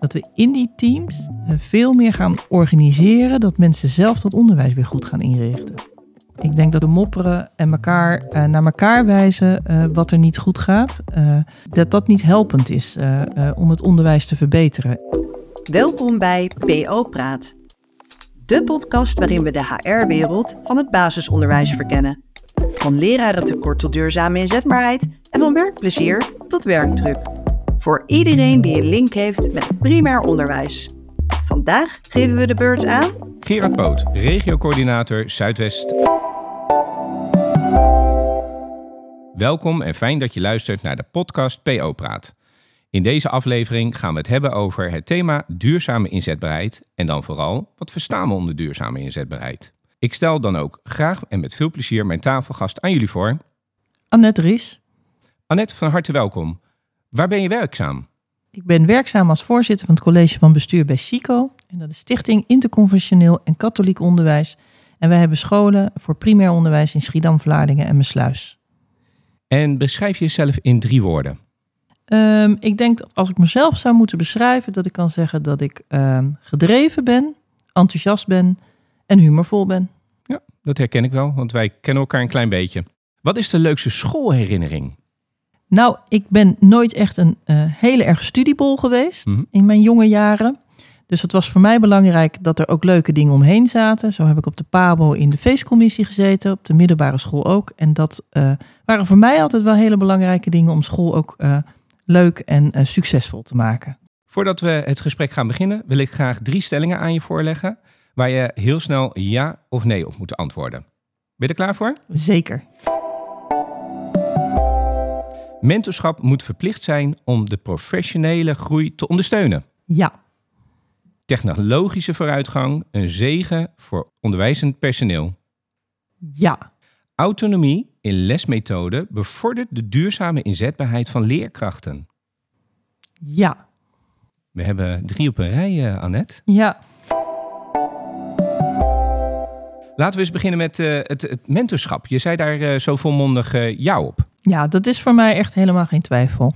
dat we in die teams eh, veel meer gaan organiseren, dat mensen zelf dat onderwijs weer goed gaan inrichten. Ik denk dat we mopperen en elkaar, eh, naar elkaar wijzen eh, wat er niet goed gaat, dat dat niet helpend is om het onderwijs te verbeteren. Welkom bij PO Praat. De podcast waarin we de HR-wereld van het basisonderwijs verkennen. Van lerarentekort tot duurzame inzetbaarheid en van werkplezier tot werkdruk. Voor iedereen die een link heeft met primair onderwijs. Vandaag geven we de beurt aan Gerard Poot, regiocoördinator Zuidwest. Welkom en fijn dat je luistert naar de podcast PO Praat. In deze aflevering gaan we het hebben over het thema duurzame inzetbaarheid en dan vooral wat verstaan we onder duurzame inzetbaarheid. Ik stel dan ook graag en met veel plezier mijn tafelgast aan jullie voor. Annette Ries, Annette, van harte welkom. Waar ben je werkzaam? ik ben werkzaam als voorzitter van het college van bestuur bij SICO. En dat is Stichting Interconfessioneel en Katholiek Onderwijs. En wij hebben scholen voor primair onderwijs in Schiedam, Vlaardingen en Mesluis. En beschrijf jezelf in drie woorden. Ehm, ik denk dat als ik mezelf zou moeten beschrijven, dat ik kan zeggen dat ik ehm, gedreven ben, enthousiast ben en humorvol ben. Ja, dat herken ik wel, want wij kennen elkaar een klein beetje. Wat is de leukste schoolherinnering? Nou, ik ben nooit echt een eh, hele erg studiebol geweest Mhm. in mijn jonge jaren. Dus het was voor mij belangrijk dat er ook leuke dingen omheen zaten. Zo heb ik op de PABO in de feestcommissie gezeten, op de middelbare school ook. En dat eh, waren voor mij altijd wel hele belangrijke dingen om school ook eh, leuk en succesvol te maken. Voordat we het gesprek gaan beginnen, wil ik graag drie stellingen aan je voorleggen waar je heel snel ja of nee op moet antwoorden. Ben je er klaar voor? Zeker. Mentorschap moet verplicht zijn om de professionele groei te ondersteunen. Ja, Technologische vooruitgang een zegen voor onderwijzend personeel. ja, Autonomie in lesmethoden bevordert de duurzame inzetbaarheid van leerkrachten. ja, We hebben drie op een rij, eh, Annette. ja. Laten we eens beginnen met eh, het, het mentorschap. Je zei daar eh, zo volmondig ja op. Ja, dat is voor mij echt helemaal geen twijfel.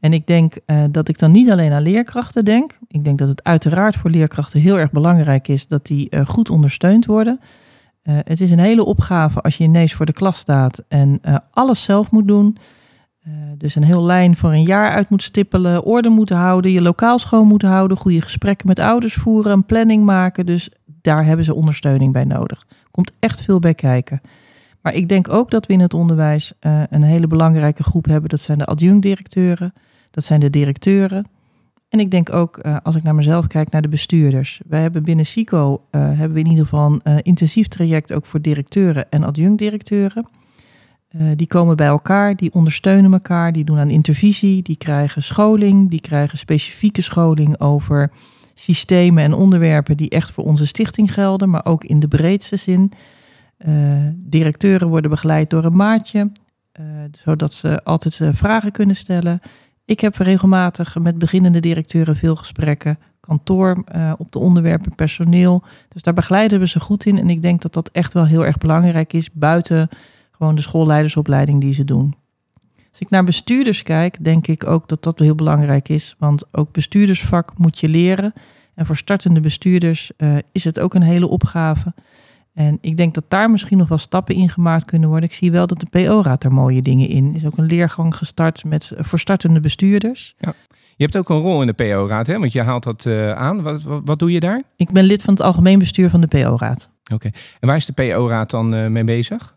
En ik denk eh, dat ik dan niet alleen aan leerkrachten denk. Ik denk dat het uiteraard voor leerkrachten heel erg belangrijk is dat die eh, goed ondersteund worden. Eh, het is een hele opgave als je ineens voor de klas staat en alles zelf moet doen. Dus een heel lijn voor een jaar uit moet stippelen, orde moet houden, je lokaal schoon moet houden, goede gesprekken met ouders voeren, een planning maken. Dus daar hebben ze ondersteuning bij nodig. Komt echt veel bij kijken. Maar ik denk ook dat we in het onderwijs eh, een hele belangrijke groep hebben. Dat zijn de adjunct-directeuren, dat zijn de directeuren. En ik denk ook, eh, als ik naar mezelf kijk, naar de bestuurders. Wij hebben binnen SICO, eh, hebben we in ieder geval een intensief traject ook voor directeuren en adjunct-directeuren. Die komen bij elkaar, die ondersteunen elkaar, die doen aan intervisie, die krijgen scholing, die krijgen specifieke scholing over systemen en onderwerpen die echt voor onze stichting gelden, maar ook in de breedste zin. Eh, directeuren worden begeleid door een maatje, eh, zodat ze altijd eh, vragen kunnen stellen. Ik heb regelmatig met beginnende directeuren veel gesprekken, kantoor op de onderwerpen personeel. Dus daar begeleiden we ze goed in. En ik denk dat dat echt wel heel erg belangrijk is, buiten gewoon de schoolleidersopleiding die ze doen. Als ik naar bestuurders kijk, denk ik ook dat dat heel belangrijk is. Want ook bestuurdersvak moet je leren. En voor startende bestuurders is het ook een hele opgave. En ik denk dat daar misschien nog wel stappen in gemaakt kunnen worden. Ik zie wel dat de PO-raad er mooie dingen in. Er is ook een leergang gestart met, voor startende bestuurders. Je hebt ook een rol in de PO-raad, hè? want je haalt dat eh, aan. Wat, wat, wat doe je daar? Ik ben lid van het algemeen bestuur van de PO-raad. Oké. En waar is de PO-raad dan eh, mee bezig?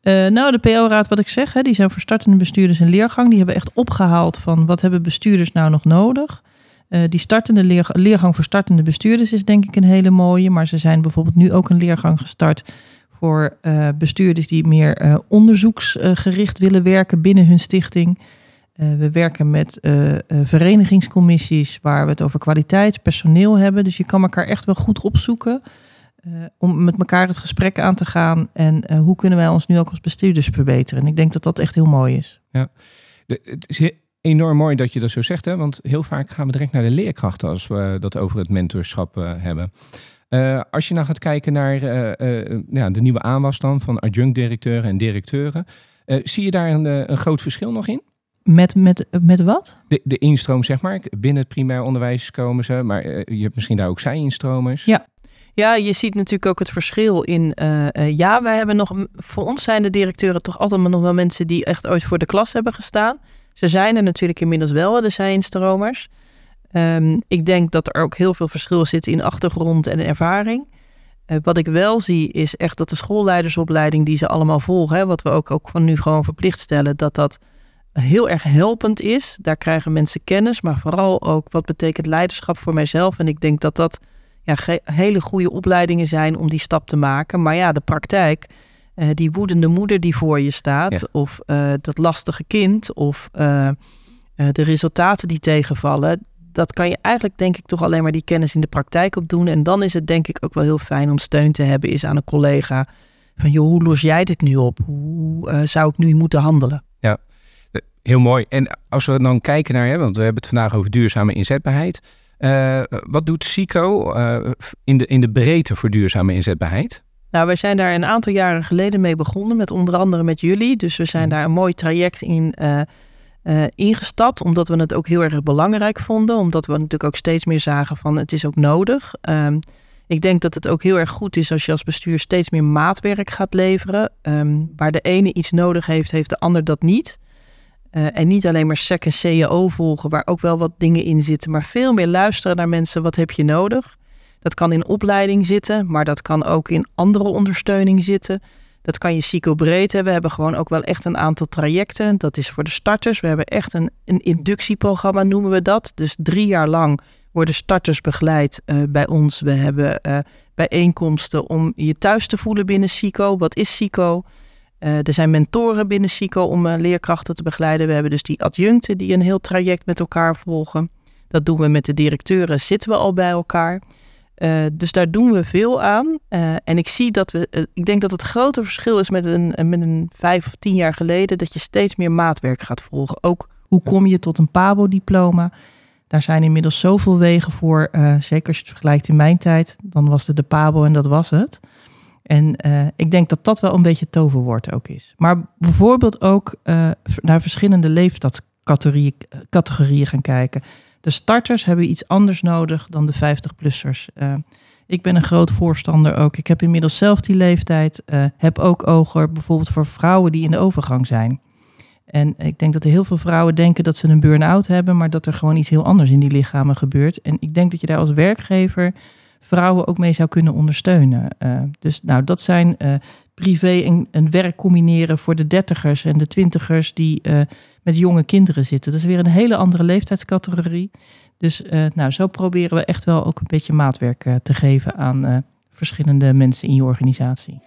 Eh, nou, de PO-raad, wat ik zeg, hè, die zijn voor startende bestuurders een leergang. Die hebben echt opgehaald van wat hebben bestuurders nou nog nodig. Eh, die startende leer- leergang voor startende bestuurders is denk ik een hele mooie. Maar ze zijn bijvoorbeeld nu ook een leergang gestart voor eh, bestuurders die meer eh, onderzoeksgericht willen werken binnen hun stichting. We werken met verenigingscommissies waar we het over kwaliteit, personeel hebben. Dus je kan elkaar echt wel goed opzoeken. om met elkaar het gesprek aan te gaan. En hoe kunnen wij ons nu ook als bestuurders verbeteren? En ik denk dat dat echt heel mooi is. De, het is enorm mooi dat je dat zo zegt, hè? want heel vaak gaan we direct naar de leerkrachten als we dat over het mentorschap eh, hebben. Eh, als je nou gaat kijken naar eh, ja, de nieuwe aanwas dan van adjunct-directeuren en directeuren, zie je daar een, een groot verschil nog in? Met, met, met wat? De, de instroom, zeg maar. Binnen het primair onderwijs komen ze, maar je hebt misschien daar ook zij-instromers. Ja. Ja, je ziet natuurlijk ook het verschil in. ja, wij hebben nog. Voor ons zijn de directeuren toch altijd nog wel mensen die echt ooit voor de klas hebben gestaan. Ze zijn er natuurlijk inmiddels wel, de zij-instromers. Um, ik denk dat er ook heel veel verschil zit in achtergrond en ervaring. Uh, wat ik wel zie is echt dat de schoolleidersopleiding die ze allemaal volgen, hè, wat we ook, ook van nu gewoon verplicht stellen, dat dat heel erg helpend is. Daar krijgen mensen kennis, maar vooral ook wat betekent leiderschap voor mijzelf. En ik denk dat dat ja, hele goede opleidingen zijn om die stap te maken. Maar ja, de praktijk, uh, die woedende moeder die voor je staat, of uh, dat lastige kind, of de resultaten die tegenvallen, dat kan je eigenlijk denk ik toch alleen maar die kennis in de praktijk opdoen. En dan is het denk ik ook wel heel fijn om steun te hebben is aan een collega. Van joh, hoe los jij dit nu op? Hoe zou ik nu moeten handelen? Ja, heel mooi. En als we dan kijken naar, hè, want we hebben het vandaag over duurzame inzetbaarheid. Wat doet SICO in, de, in de breedte voor duurzame inzetbaarheid? Nou, wij zijn daar een aantal jaren geleden mee begonnen, met onder andere met jullie. Dus we zijn mhm. daar een mooi traject in uh, ingestapt, omdat we het ook heel erg belangrijk vonden. Omdat we natuurlijk ook steeds meer zagen van het is ook nodig. Um, ik denk dat het ook heel erg goed is als je als bestuur steeds meer maatwerk gaat leveren. Um, waar de ene iets nodig heeft, heeft de ander dat niet. Uh, en niet alleen maar SEC en CAO volgen, waar ook wel wat dingen in zitten, maar veel meer luisteren naar mensen. Wat heb je nodig? Dat kan in opleiding zitten, maar dat kan ook in andere ondersteuning zitten. Dat kan je psychobreed hebben. We hebben gewoon ook wel echt een aantal trajecten. Dat is voor de starters. We hebben echt een, een inductieprogramma, noemen we dat. Dus drie jaar lang worden starters begeleid uh, bij ons. We hebben uh, bijeenkomsten om je thuis te voelen binnen SICO. Wat is SICO? Uh, er zijn mentoren binnen SICO om leerkrachten te begeleiden. We hebben dus die adjuncten die een heel traject met elkaar volgen. Dat doen we met de directeuren, zitten we al bij elkaar. Uh, dus daar doen we veel aan. Uh, en ik zie dat we, uh, ik denk dat het grote verschil is met een, met een vijf of tien jaar geleden, dat je steeds meer maatwerk gaat volgen. Ook hoe kom je tot een PABO-diploma? Daar zijn inmiddels zoveel wegen voor. zeker als je het vergelijkt in mijn tijd, dan was het de PABO en dat was het. En ik denk dat dat wel een beetje toverwoord ook is. Maar bijvoorbeeld ook naar verschillende leeftijdscategorieën gaan kijken. De starters hebben iets anders nodig dan de 50-plussers. Uh, ik ben een groot voorstander ook. Ik heb inmiddels zelf die leeftijd. Uh, heb ook ogen bijvoorbeeld voor vrouwen die in de overgang zijn. En ik denk dat er heel veel vrouwen denken dat ze een burn-out hebben, maar dat er gewoon iets heel anders in die lichamen gebeurt. En ik denk dat je daar als werkgever vrouwen ook mee zou kunnen ondersteunen. Uh, dus nou, dat zijn uh, privé en, werk combineren voor de dertigers en de twintigers die uh, met jonge kinderen zitten. Dat is weer een hele andere leeftijdscategorie. Dus nou, zo proberen we echt wel ook een beetje maatwerk te geven aan verschillende mensen in je organisatie.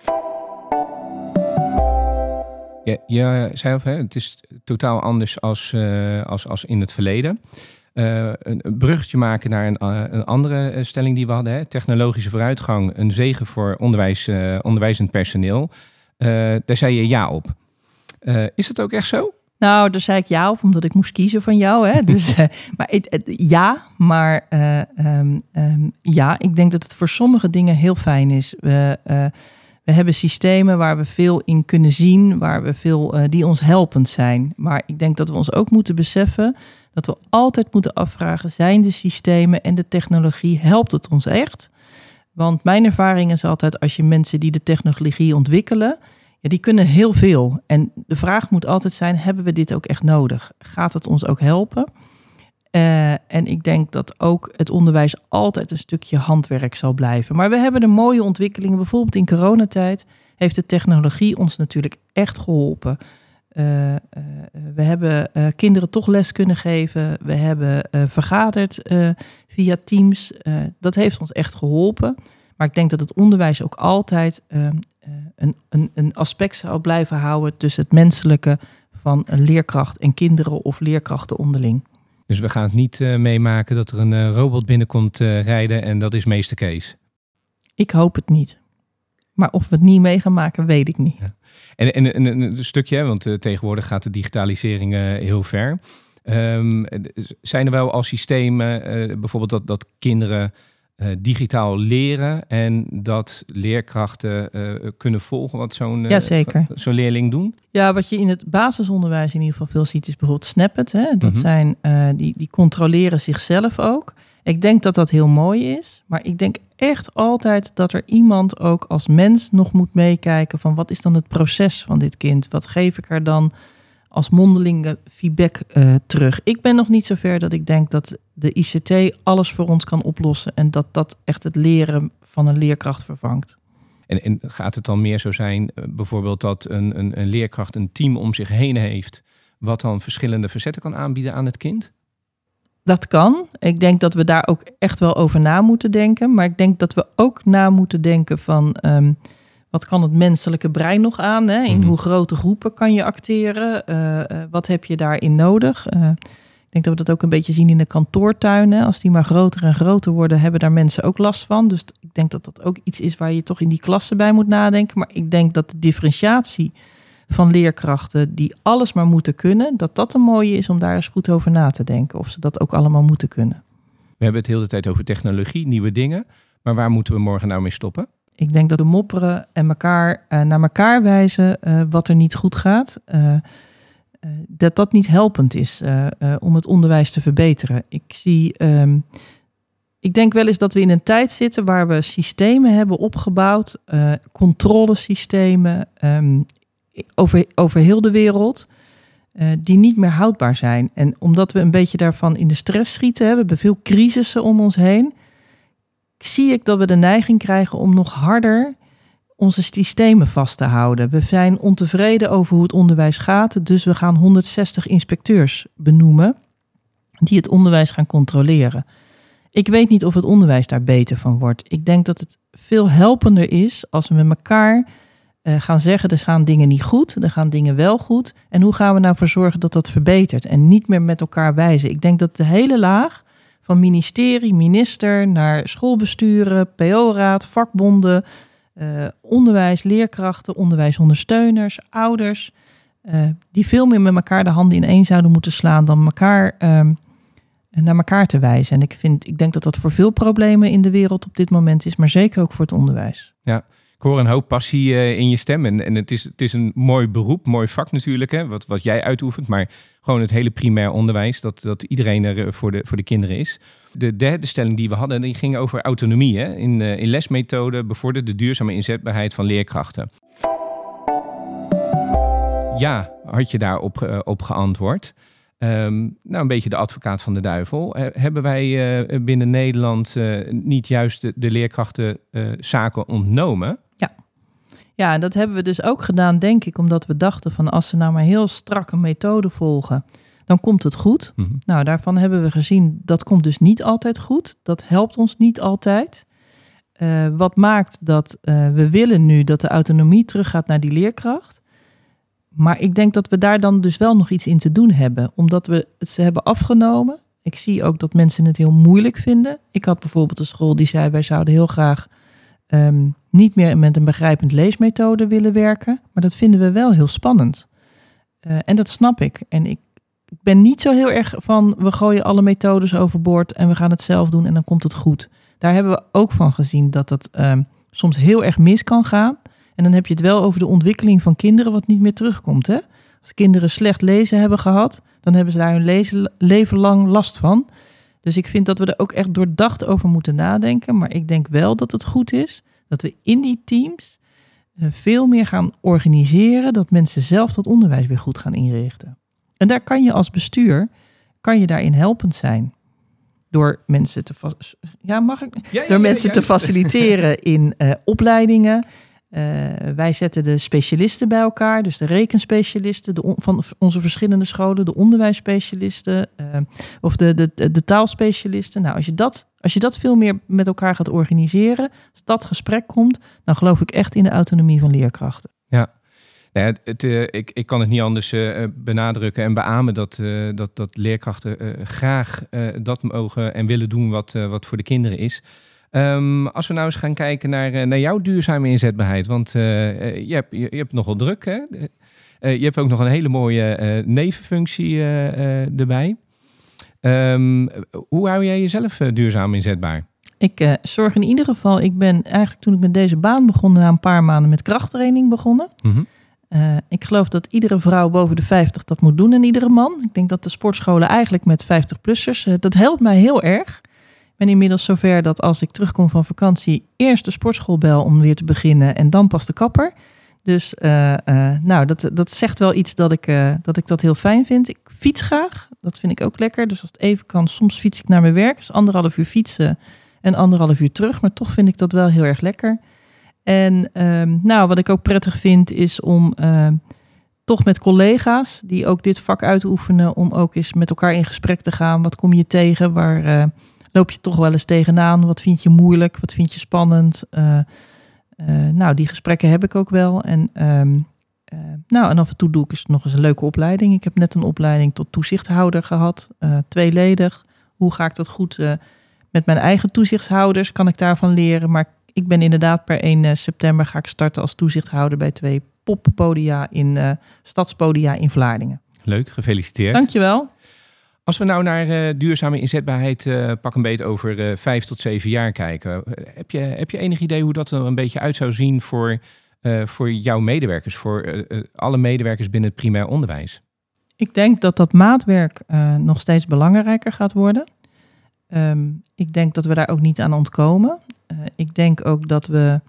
Ja, je zei al, het is totaal anders als, als, als in het verleden. Uh, een bruggetje maken naar een, uh, een, andere eh, stelling die we hadden. Hè? Technologische vooruitgang, een zegen voor onderwijs, onderwijzend personeel. daar zei je ja op. is dat ook echt zo? Nou, daar zei ik ja op, omdat ik moest kiezen van jou. Hè? Dus, maar ja, maar um, um, ja, ik denk dat het voor sommige dingen heel fijn is. We, we hebben systemen waar we veel in kunnen zien, waar we veel, die ons helpend zijn. Maar ik denk dat we ons ook moeten beseffen dat we altijd moeten afvragen, zijn de systemen en de technologie, helpt het ons echt? Want mijn ervaring is altijd, als je mensen die de technologie ontwikkelen, ja, die kunnen heel veel. En de vraag moet altijd zijn, hebben we dit ook echt nodig? Gaat het ons ook helpen? Uh, en ik denk dat ook het onderwijs altijd een stukje handwerk zal blijven. Maar we hebben de mooie ontwikkelingen. Bijvoorbeeld in coronatijd heeft de technologie ons natuurlijk echt geholpen. Uh, uh, we hebben uh, kinderen toch les kunnen geven. We hebben vergaderd via Teams. dat heeft ons echt geholpen. Maar ik denk dat het onderwijs ook altijd een, een, een aspect zou blijven houden tussen het menselijke van een leerkracht en kinderen of leerkrachten onderling. Dus we gaan het niet meemaken dat er een robot binnenkomt rijden en dat is meester Kees. Ik hoop het niet. Maar of we het niet mee gaan maken, weet ik niet. Ja. En, en, en, een stukje, want uh, tegenwoordig gaat de digitalisering uh, heel ver. Um, zijn er wel al systemen, bijvoorbeeld dat, dat kinderen digitaal leren en dat leerkrachten kunnen volgen wat zo'n ja, zeker. zo'n leerling doen? Ja, wat je in het basisonderwijs in ieder geval veel ziet is bijvoorbeeld Snappet. Hè? Dat mm zijn, die, die controleren zichzelf ook. Ik denk dat dat heel mooi is, maar ik denk echt altijd dat er iemand ook als mens nog moet meekijken van wat is dan het proces van dit kind? Wat geef ik er dan als mondelinge feedback uh, terug? Ik ben nog niet zover dat ik denk dat de ICT alles voor ons kan oplossen en dat dat echt het leren van een leerkracht vervangt. En, en gaat het dan meer zo zijn, uh, bijvoorbeeld dat een, een, een leerkracht een team om zich heen heeft, wat dan verschillende verzetten kan aanbieden aan het kind? Dat kan. Ik denk dat we daar ook echt wel over na moeten denken. Maar ik denk dat we ook na moeten denken van um, wat kan het menselijke brein nog aan? Hè? In mhm. hoe grote groepen kan je acteren? Uh, uh, wat heb je daarin nodig? Uh, ik denk dat we dat ook een beetje zien in de kantoortuinen. Als die maar groter en groter worden, hebben daar mensen ook last van. Dus ik denk dat dat ook iets is waar je toch in die klassen bij moet nadenken. Maar ik denk dat de differentiatie van leerkrachten die alles maar moeten kunnen, dat dat een mooie is om daar eens goed over na te denken. Of ze dat ook allemaal moeten kunnen. We hebben het heel de tijd over technologie, nieuwe dingen. Maar waar moeten we morgen nou mee stoppen? Ik denk dat we mopperen en elkaar, uh, naar elkaar wijzen uh, wat er niet goed gaat. Uh, dat dat niet helpend is om het onderwijs te verbeteren. Ik zie. Um, ik denk wel eens dat we in een tijd zitten waar we systemen hebben opgebouwd, controlesystemen, um, over, over heel de wereld. Uh, die niet meer houdbaar zijn. En omdat we een beetje daarvan in de stress schieten, hebben we veel crisissen om ons heen, zie ik dat we de neiging krijgen om nog harder onze systemen vast te houden. We zijn ontevreden over hoe het onderwijs gaat, dus we gaan 160 inspecteurs benoemen die het onderwijs gaan controleren. Ik weet niet of het onderwijs daar beter van wordt. Ik denk dat het veel helpender is als we met elkaar uh, gaan zeggen, er gaan dingen niet goed, er gaan dingen wel goed. En hoe gaan we nou voor zorgen dat dat verbetert en niet meer met elkaar wijzen? Ik denk dat de hele laag van ministerie, minister naar schoolbesturen, PO-raad, vakbonden, uh, onderwijs, leerkrachten, onderwijsondersteuners, ouders, uh, die veel meer met elkaar de handen in één zouden moeten slaan dan elkaar uh, naar elkaar te wijzen. En ik, vind, ik denk dat dat voor veel problemen in de wereld op dit moment is, maar zeker ook voor het onderwijs. Ja, ik hoor een hoop passie uh, in je stem. En, en het, is, het is een mooi beroep, mooi vak natuurlijk, hè, wat, wat jij uitoefent. Maar gewoon het hele primair onderwijs, dat, dat iedereen er eh, voor de, voor de kinderen is. De derde stelling die we hadden, die ging over autonomie. Hè, in, uh, in lesmethode bevordert de duurzame inzetbaarheid van leerkrachten. Ja, had je daarop op geantwoord. Um, nou, een beetje de advocaat van de duivel. Hebben wij binnen Nederland niet juist de, de leerkrachten zaken ontnomen? Ja, en dat hebben we dus ook gedaan, denk ik, omdat we dachten van als ze nou maar heel strakke methode volgen, dan komt het goed. Mm -hmm. Nou, daarvan hebben we gezien dat komt dus niet altijd goed. Dat helpt ons niet altijd. Uh, wat maakt dat uh, we willen nu dat de autonomie teruggaat naar die leerkracht. Maar ik denk dat we daar dan dus wel nog iets in te doen hebben, omdat we het ze hebben afgenomen. Ik zie ook dat mensen het heel moeilijk vinden. Ik had bijvoorbeeld een school die zei: wij zouden heel graag um, niet meer met een begrijpend leesmethode willen werken. Maar dat vinden we wel heel spannend. Uh, en dat snap ik. En ik, ben niet zo heel erg van we gooien alle methodes overboord en we gaan het zelf doen en dan komt het goed. Daar hebben we ook van gezien dat dat um, soms heel erg mis kan gaan. En dan heb je het wel over de ontwikkeling van kinderen wat niet meer terugkomt. Hè? Als kinderen slecht lezen hebben gehad, dan hebben ze daar hun lezen, leven lang last van. Dus ik vind dat we er ook echt doordacht over moeten nadenken. Maar ik denk wel dat het goed is dat we in die teams uh, veel meer gaan organiseren. Dat mensen zelf dat onderwijs weer goed gaan inrichten. En daar kan je als bestuur, kan je daarin helpend zijn. Door mensen te, ja, mag ik? Ja, ja, door mensen te faciliteren in uh, opleidingen. Uh, wij zetten de specialisten bij elkaar, dus de rekenspecialisten de van onze verschillende scholen, de onderwijsspecialisten uh, of de, de, de, taalspecialisten. Nou, als je, dat, als je dat veel meer met elkaar gaat organiseren, als dat gesprek komt, dan geloof ik echt in de autonomie van leerkrachten. Ja, nou ja, uh, ik, ik kan het niet anders benadrukken en beamen dat, dat, dat leerkrachten graag dat mogen en willen doen wat, wat voor de kinderen is. Um, als we nou eens gaan kijken naar, uh, naar jouw duurzame inzetbaarheid. Want uh, je, hebt, je, je, hebt nogal druk. Hè? Je hebt ook nog een hele mooie nevenfunctie erbij. Um, hoe hou jij jezelf duurzaam inzetbaar? Ik uh, zorg in ieder geval, ik ben eigenlijk toen ik met deze baan begon, na een paar maanden met krachttraining begonnen. Mm uh, ik geloof dat iedere vrouw boven de 50 dat moet doen en iedere man. Ik denk dat de sportscholen eigenlijk met 50-plussers, uh, dat helpt mij heel erg. Ben inmiddels zover dat als ik terugkom van vakantie, eerst de sportschool bel om weer te beginnen en dan pas de kapper. Dus uh, nou, dat, dat zegt wel iets dat ik, dat ik dat heel fijn vind. Ik fiets graag, dat vind ik ook lekker. Dus als het even kan, soms fiets ik naar mijn werk. Dus anderhalf uur fietsen en anderhalf uur terug. Maar toch vind ik dat wel heel erg lekker. En ehm, nou, wat ik ook prettig vind is om ehm, toch met collega's die ook dit vak uitoefenen, om ook eens met elkaar in gesprek te gaan. Wat kom je tegen? Waar loop je toch wel eens tegenaan? Wat vind je moeilijk? Wat vind je spannend? Uh, uh, nou, die gesprekken heb ik ook wel. En, um, nou, en af en toe doe ik eens nog eens een leuke opleiding. Ik heb net een opleiding tot toezichthouder gehad, tweeledig. Hoe ga ik dat goed met mijn eigen toezichtshouders? Kan ik daarvan leren? Maar ik ben inderdaad per 1 eh, september ga ik starten als toezichthouder bij twee poppodia in Stadspodia in Vlaardingen. Leuk, gefeliciteerd. Dankjewel. Als we nou naar uh, duurzame inzetbaarheid uh, pak een beetje over uh, vijf tot zeven jaar kijken. Heb je, heb je enig idee hoe dat er een beetje uit zou zien voor, voor jouw medewerkers, voor alle medewerkers binnen het primair onderwijs? Ik denk dat dat maatwerk nog steeds belangrijker gaat worden. Um, ik denk dat we daar ook niet aan ontkomen. Ik denk ook dat we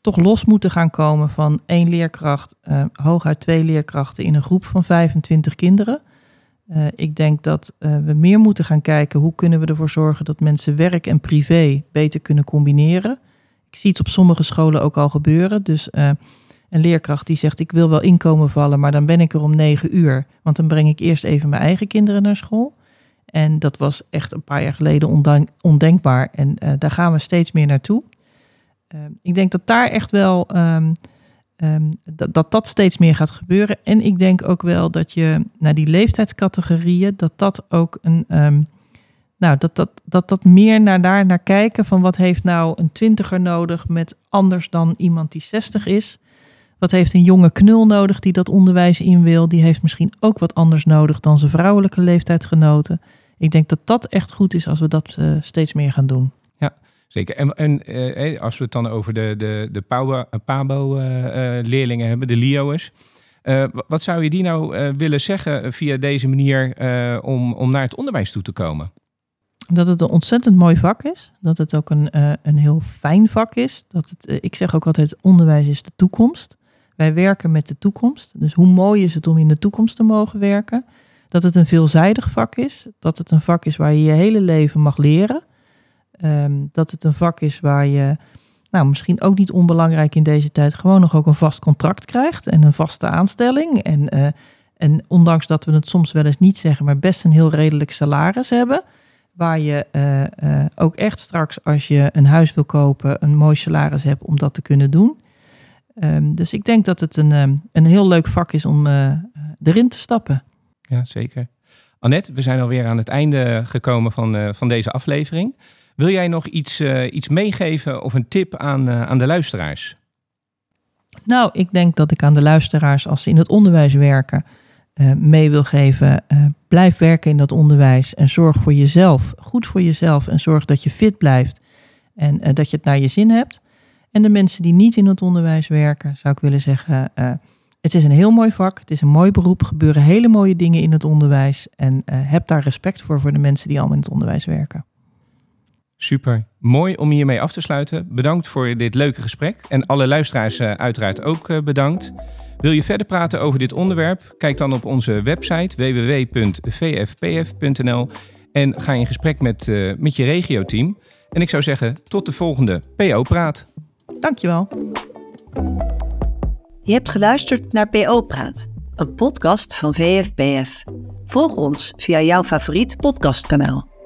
toch los moeten gaan komen van één leerkracht, hooguit twee leerkrachten in een groep van 25 kinderen. Uh, ik denk dat we meer moeten gaan kijken hoe kunnen we ervoor zorgen dat mensen werk en privé beter kunnen combineren. Ik zie het op sommige scholen ook al gebeuren. Dus een leerkracht die zegt ik wil wel inkomen vallen, maar dan ben ik er om negen uur. Want dan breng ik eerst even mijn eigen kinderen naar school. En dat was echt een paar jaar geleden ondenkbaar. En daar gaan we steeds meer naartoe. Ik denk dat daar echt wel um, um, dat, dat, dat steeds meer gaat gebeuren. En ik denk ook wel dat je naar die leeftijdscategorieën, dat dat ook een. Um, nou, dat, dat, dat dat meer naar daar naar kijken van wat heeft nou een twintiger nodig met anders dan iemand die 60 is. Wat heeft een jonge knul nodig die dat onderwijs in wil? Die heeft misschien ook wat anders nodig dan zijn vrouwelijke leeftijdgenoten. Ik denk dat dat echt goed is als we dat uh, steeds meer gaan doen. Ja, zeker. En, en uh, als we het dan over de, de, de PABO-leerlingen uh, hebben, de LIO'ers. wat zou je die nou willen zeggen via deze manier om, om naar het onderwijs toe te komen? Dat het een ontzettend mooi vak is. Dat het ook een, een heel fijn vak is. Dat het, ik zeg ook altijd, onderwijs is de toekomst. Wij werken met de toekomst. Dus hoe mooi is het om in de toekomst te mogen werken? Dat het een veelzijdig vak is. Dat het een vak is waar je je hele leven mag leren. Um, dat het een vak is waar je, nou misschien ook niet onbelangrijk in deze tijd, gewoon nog ook een vast contract krijgt en een vaste aanstelling. En, uh, en ondanks dat we het soms wel eens niet zeggen, maar best een heel redelijk salaris hebben. Waar je uh, uh, ook echt straks, als je een huis wil kopen, een mooi salaris hebt om dat te kunnen doen. Um, dus ik denk dat het een, um, een heel leuk vak is om erin te stappen. Ja, zeker. Annette, we zijn alweer aan het einde gekomen van, van deze aflevering. Wil jij nog iets, uh, iets meegeven of een tip aan, aan de luisteraars? Nou, ik denk dat ik aan de luisteraars, als ze in het onderwijs werken, mee wil geven. blijf werken in dat onderwijs en zorg voor jezelf, goed voor jezelf en zorg dat je fit blijft en dat je het naar je zin hebt. En de mensen die niet in het onderwijs werken, zou ik willen zeggen, het is een heel mooi vak, het is een mooi beroep, gebeuren hele mooie dingen in het onderwijs en heb daar respect voor voor de mensen die allemaal in het onderwijs werken. Super, mooi om hiermee af te sluiten. Bedankt voor dit leuke gesprek en alle luisteraars uh, uiteraard ook bedankt. Wil je verder praten over dit onderwerp? Kijk dan op onze website www.vfpf.nl en ga in gesprek met, met je regioteam. En ik zou zeggen, tot de volgende PO Praat. Dankjewel. Je hebt geluisterd naar PO Praat, een podcast van VFPF. Volg ons via jouw favoriet podcastkanaal.